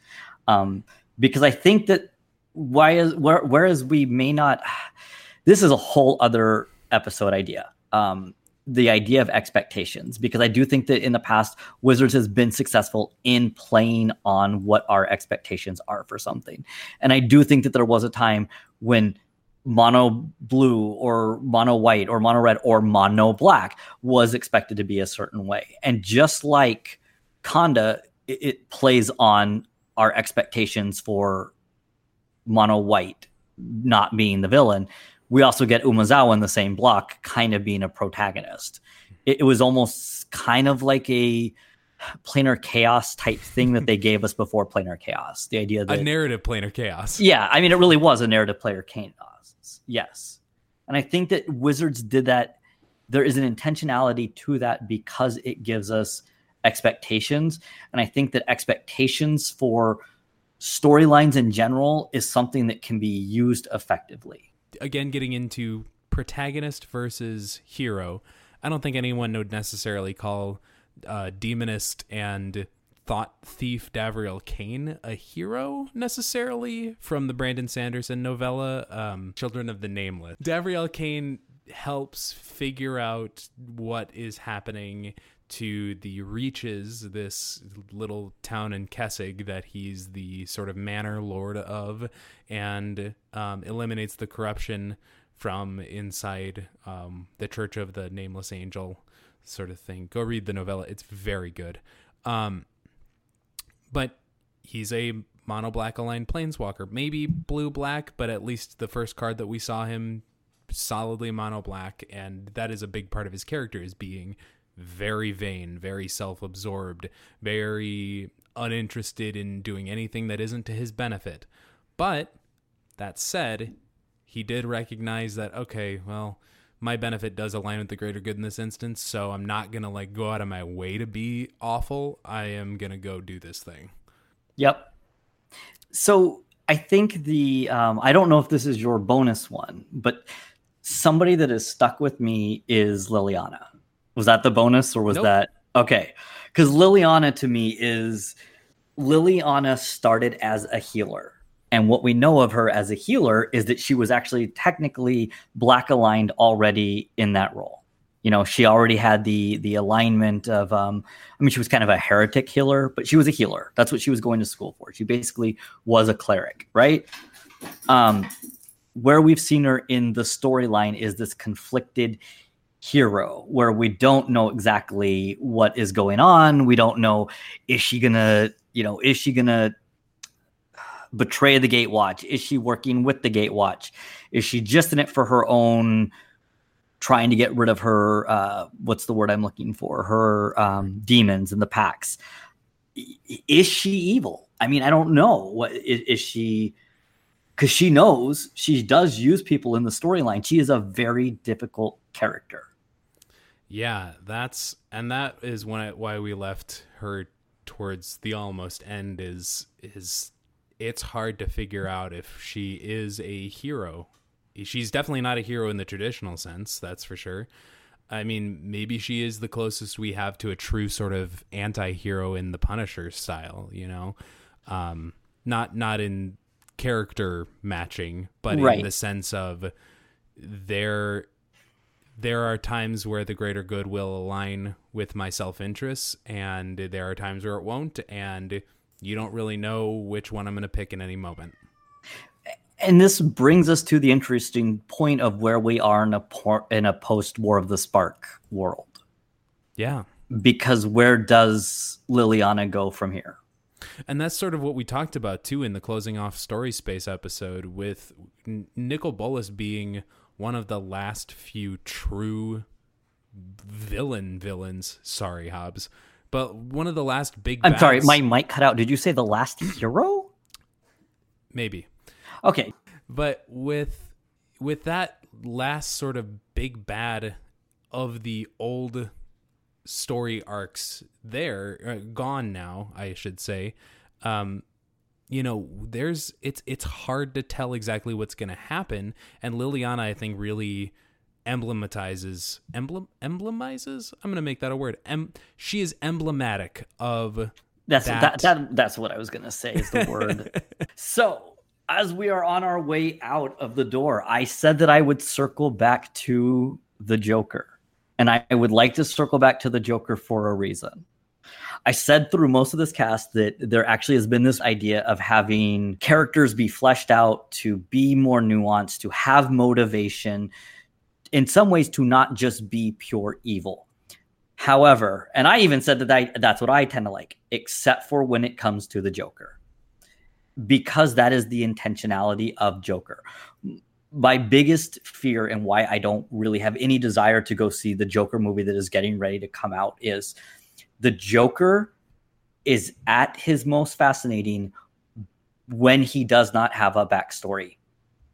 um, because I think that why is where, whereas we may not. [SIGHS] This is a whole other episode idea. Um, the idea of expectations because I do think that in the past Wizards has been successful in playing on what our expectations are for something. And I do think that there was a time when mono blue or mono white or mono red or mono black was expected to be a certain way. And just like Konda, it, it plays on our expectations for mono white not being the villain we also get Umezawa in the same block, kind of being a protagonist. It, it was almost kind of like a planar chaos type thing that they [LAUGHS] gave us before planar chaos. The idea that a narrative planar chaos. Yeah, I mean, it really was a narrative planar chaos. Yes, and I think that Wizards did that. There is an intentionality to that because it gives us expectations, and I think that expectations for storylines in general is something that can be used effectively again getting into protagonist versus hero. I don't think anyone would necessarily call uh, demonist and thought thief Davriel Cane a hero necessarily from the Brandon Sanderson novella, um, Children of the Nameless. Davriel Cane helps figure out what is happening to the Reaches, this little town in Kessig that he's the sort of manor lord of, and um, eliminates the corruption from inside um, the Church of the Nameless Angel, sort of thing. Go read the novella; it's very good. Um, but he's a mono black aligned planeswalker, maybe blue black, but at least the first card that we saw him solidly mono black, and that is a big part of his character is being very vain, very self absorbed, very uninterested in doing anything that isn't to his benefit. But that said, he did recognize that, okay, well, my benefit does align with the greater good in this instance, so I'm not going to like go out of my way to be awful. I am going to go do this thing. Yep. So I think the, um, I don't know if this is your bonus one, but somebody that has stuck with me is Liliana. Was that the bonus or was nope. that okay? Because Liliana to me is Liliana started as a healer. And what we know of her as a healer is that she was actually technically black aligned already in that role. You know, she already had the the alignment of um I mean she was kind of a heretic healer, but she was a healer. That's what she was going to school for. She basically was a cleric, right? Um where we've seen her in the storyline is this conflicted hero where we don't know exactly what is going on. We don't know is she gonna, you know, is she gonna betray the Gatewatch? Is she working with the Gatewatch? Is she just in it for her own trying to get rid of her uh what's the word I'm looking for? Her um demons and the packs. Is she evil? I mean, I don't know. What is, is she because she knows she does use people in the storyline. She is a very difficult character. Yeah, that's and that is when I, why we left her towards the almost end is is it's hard to figure out if she is a hero. She's definitely not a hero in the traditional sense, that's for sure. I mean, maybe she is the closest we have to a true sort of anti-hero in the Punisher style, you know. Um not not in character matching, but right. in the sense of they're there are times where the greater good will align with my self interests, and there are times where it won't, and you don't really know which one I'm going to pick in any moment. And this brings us to the interesting point of where we are in a por- in a post War of the Spark world. Yeah, because where does Liliana go from here? And that's sort of what we talked about too in the closing off story space episode with Nicol Bolas being one of the last few true villain villains. Sorry, Hobbs. But one of the last big. I'm sorry, my mic cut out. Did you say the last hero? Maybe. Okay. But with with that last sort of big bad of the old story arcs there uh, gone now, I should say. Um, you know there's it's it's hard to tell exactly what's going to happen. And liliana i think really emblematizes emblem emblemizes? I'm going to make that a word. Em, she is emblematic of that's that. That, that that's what i was going to say is the word. [LAUGHS] So as we are on our way out of the door i said that i would circle back to the joker. And i would like to circle back to the joker for a reason I said through most of this cast that there actually has been this idea of having characters be fleshed out to be more nuanced, to have motivation, in some ways to not just be pure evil. However, and I even said that I, that's what I tend to like, except for when it comes to the Joker, because that is the intentionality of Joker. My biggest fear and why I don't really have any desire to go see the Joker movie that is getting ready to come out is the Joker is at his most fascinating when he does not have a backstory.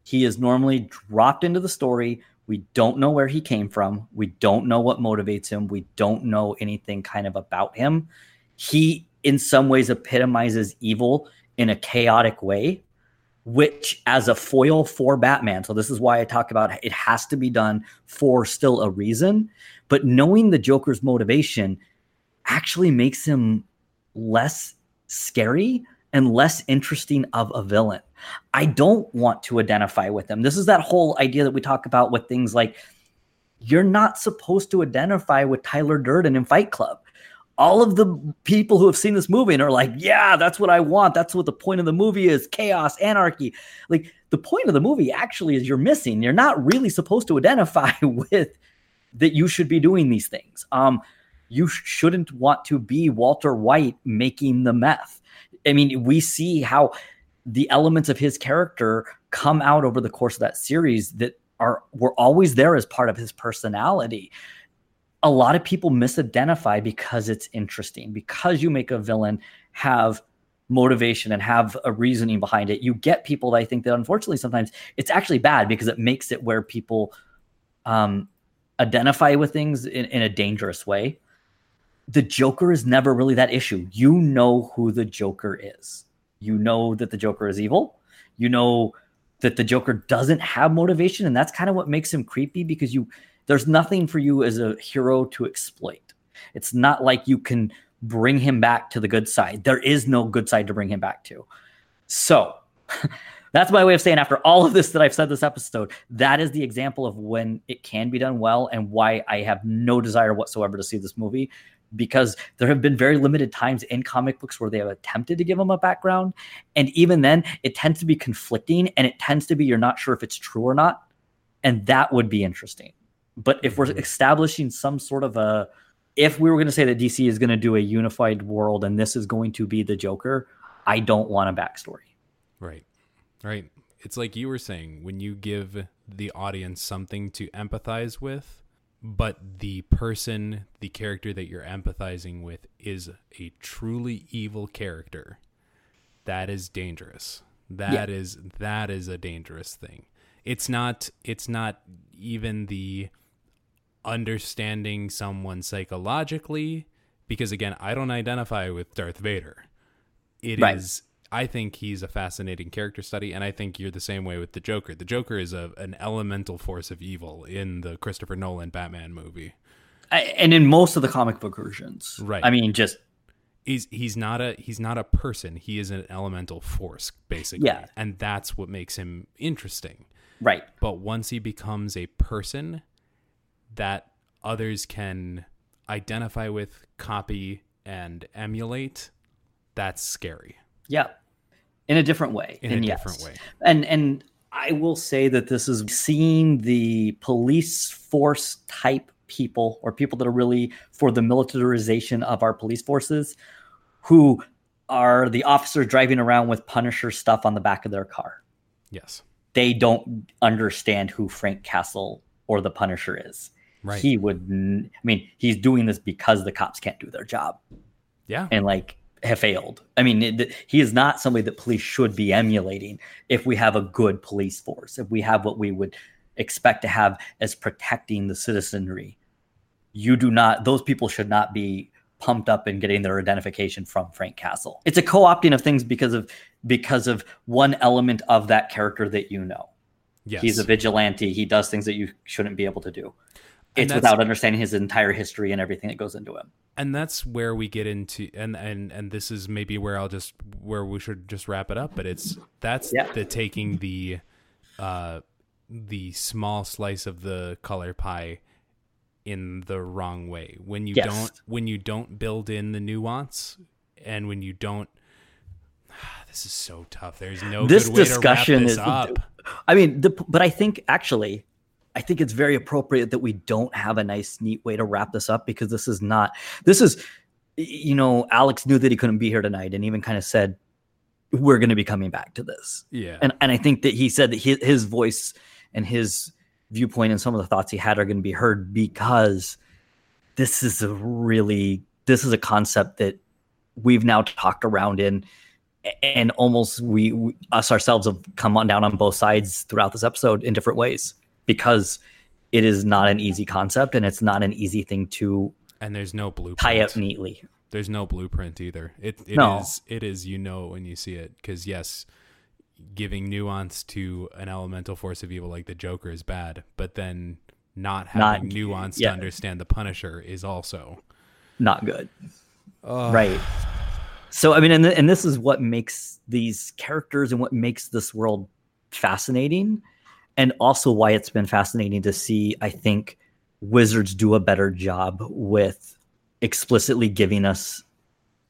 He is normally dropped into the story. We don't know where he came from. We don't know what motivates him. We don't know anything kind of about him. He, in some ways, epitomizes evil in a chaotic way, which, as a foil for Batman, so this is why I talk about it has to be done for still a reason. But knowing the Joker's motivation actually makes him less scary and less interesting of a villain. I don't want to identify with him. This is that whole idea that we talk about with things like you're not supposed to identify with Tyler Durden in Fight Club. All of the people who have seen this movie and are like, yeah, that's what I want. That's what the point of the movie is chaos, anarchy. Like, the point of the movie actually is you're missing. You're not really supposed to identify [LAUGHS] with that you should be doing these things. Um, you shouldn't want to be Walter White making the meth. I mean, we see how the elements of his character come out over the course of that series that are were always there as part of his personality. A lot of people misidentify because it's interesting, because you make a villain have motivation and have a reasoning behind it. You get people that I think that unfortunately sometimes it's actually bad because it makes it where people um, identify with things in, in a dangerous way. The Joker is never really that issue. You know who the Joker is. You know that the Joker is evil. You know that the Joker doesn't have motivation, and that's kind of what makes him creepy because you there's nothing for you as a hero to exploit. It's not like you can bring him back to the good side. There is no good side to bring him back to. So [LAUGHS] that's my way of saying after all of this that I've said this episode, that is the example of when it can be done well and why I have no desire whatsoever to see this movie because there have been very limited times in comic books where they have attempted to give him a background. And even then, it tends to be conflicting and it tends to be you're not sure if it's true or not. And that would be interesting. But if we're mm-hmm. establishing some sort of a, if we were going to say that DC is going to do a unified world and this is going to be the Joker, I don't want a backstory. Right. Right. It's like you were saying when you give the audience something to empathize with, but the person, the character that you're empathizing with is a truly evil character, that is dangerous. That yeah. is that is a dangerous thing. It's not it's not even the understanding someone psychologically because again, I don't identify with Darth Vader. It right. is I think he's a fascinating character study, and I think you're the same way with the Joker. The Joker is a, an elemental force of evil in the Christopher Nolan Batman movie, I, and in most of the comic book versions, right? I mean, just he's he's not a he's not a person. He is an elemental force, basically. Yeah, and that's what makes him interesting, right? But once he becomes a person that others can identify with, copy, and emulate, that's scary. Yeah in a different way. In a yes. different way. And and I will say that this is seeing the police force type people or people that are really for the militarization of our police forces who are the officers driving around with Punisher stuff on the back of their car. Yes. They don't understand who Frank Castle or the Punisher is. Right. He would, I mean, he's doing this because the cops can't do their job. Yeah. And like, have failed. I mean, it, he is not somebody that police should be emulating if we have a good police force, if we have what we would expect to have as protecting the citizenry. You do not, those people should not be pumped up and getting their identification from Frank Castle. It's a co-opting of things because of because of one element of that character that you know. Yes. He's a vigilante. He does things that you shouldn't be able to do it's without understanding his entire history and everything that goes into him and that's where we get into and and and this is maybe where i'll just where we should just wrap it up but it's that's yeah. the taking the uh the small slice of the color pie in the wrong way when you yes. don't when you don't build in the nuance and when you don't [SIGHS] this is so tough there's no this discussion this is up. i mean the, but i think actually I think it's very appropriate that we don't have a nice, neat way to wrap this up because this is not, this is, you know, Alex knew that he couldn't be here tonight and even kind of said, we're going to be coming back to this. Yeah. And, and I think that he said that his, his voice and his viewpoint and some of the thoughts he had are going to be heard because this is a really, this is a concept that we've now talked around in and almost we, we us ourselves have come on down on both sides throughout this episode in different ways because it is not an easy concept and it's not an easy thing to and there's no blueprint. tie up neatly. There's no blueprint either. It, it no. is it is you know when you see it. Because yes giving nuance to an elemental force of evil like the joker is bad but then not having not, nuance yeah. to understand the punisher is also not good. Right. So i mean and, th- and this is what makes these characters and what makes this world fascinating and also why it's been fascinating to see i think Wizards do a better job with explicitly giving us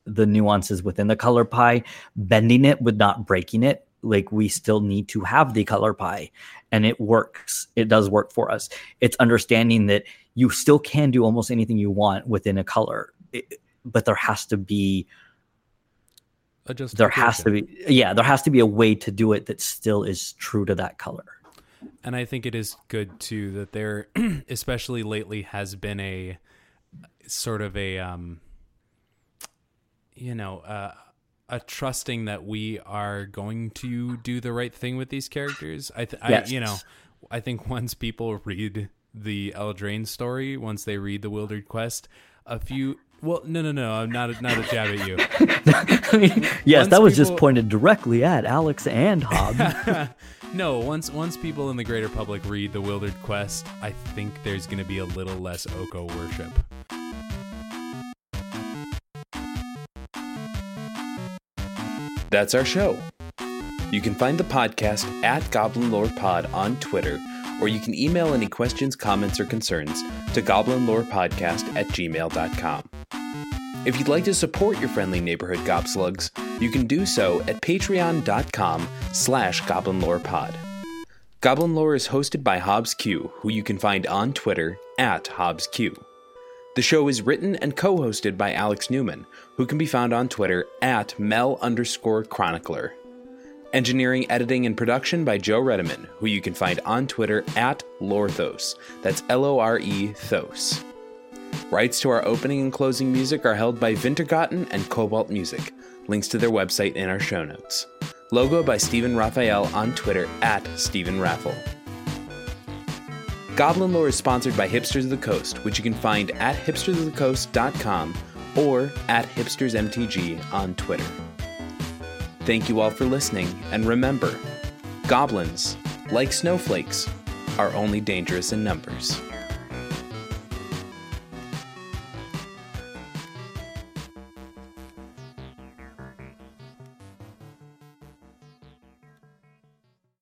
the nuances within the color pie, bending it with not breaking it. Like we still need to have the color pie and it works. It does work for us. It's understanding that you still can do almost anything you want within a color, it, but there has to be there has to be yeah there has to be a way to do it that still is true to that color and i think it is good too that there [CLEARS THROAT] especially lately has been a sort of a um you know uh, a trusting that we are going to do the right thing with these characters i th- yes. I you know i think [LAUGHS] once people read the Eldraine story once they read the Wildered Quest a few well, no, no, no. I'm not not a jab at you. [LAUGHS] yes, once that was people... just pointed directly at Alex and Hob. [LAUGHS] no, once once people in the greater public read the Wildered Quest, I think there's going to be a little less Oko worship. That's our show. You can find the podcast at Goblin Lore Pod on Twitter, or you can email any questions, comments, or concerns to goblinlorepodcast at gmail.com. If you'd like to support your friendly neighborhood gobslugs, you can do so at patreon.com slash goblinlorepod. Goblin Lore is hosted by Hobbs Q, who you can find on Twitter at Hobbs Q. The show is written and co-hosted by Alex Newman, who can be found on Twitter at Mel underscore chronicler. Engineering, editing, and production by Joe Redeman, who you can find on Twitter at Lorethos. That's L O R E Thos. Rights to our opening and closing music are held by Wintergatan and Cobalt Music. Links to their website in our show notes. Logo by Stephen Raphael on Twitter at Stephen Raffle. Goblin Lore is sponsored by Hipsters of the Coast, which you can find at hipstersofthecoast.com or at hipstersmtg on Twitter. Thank you all for listening, and remember goblins, like snowflakes, are only dangerous in numbers.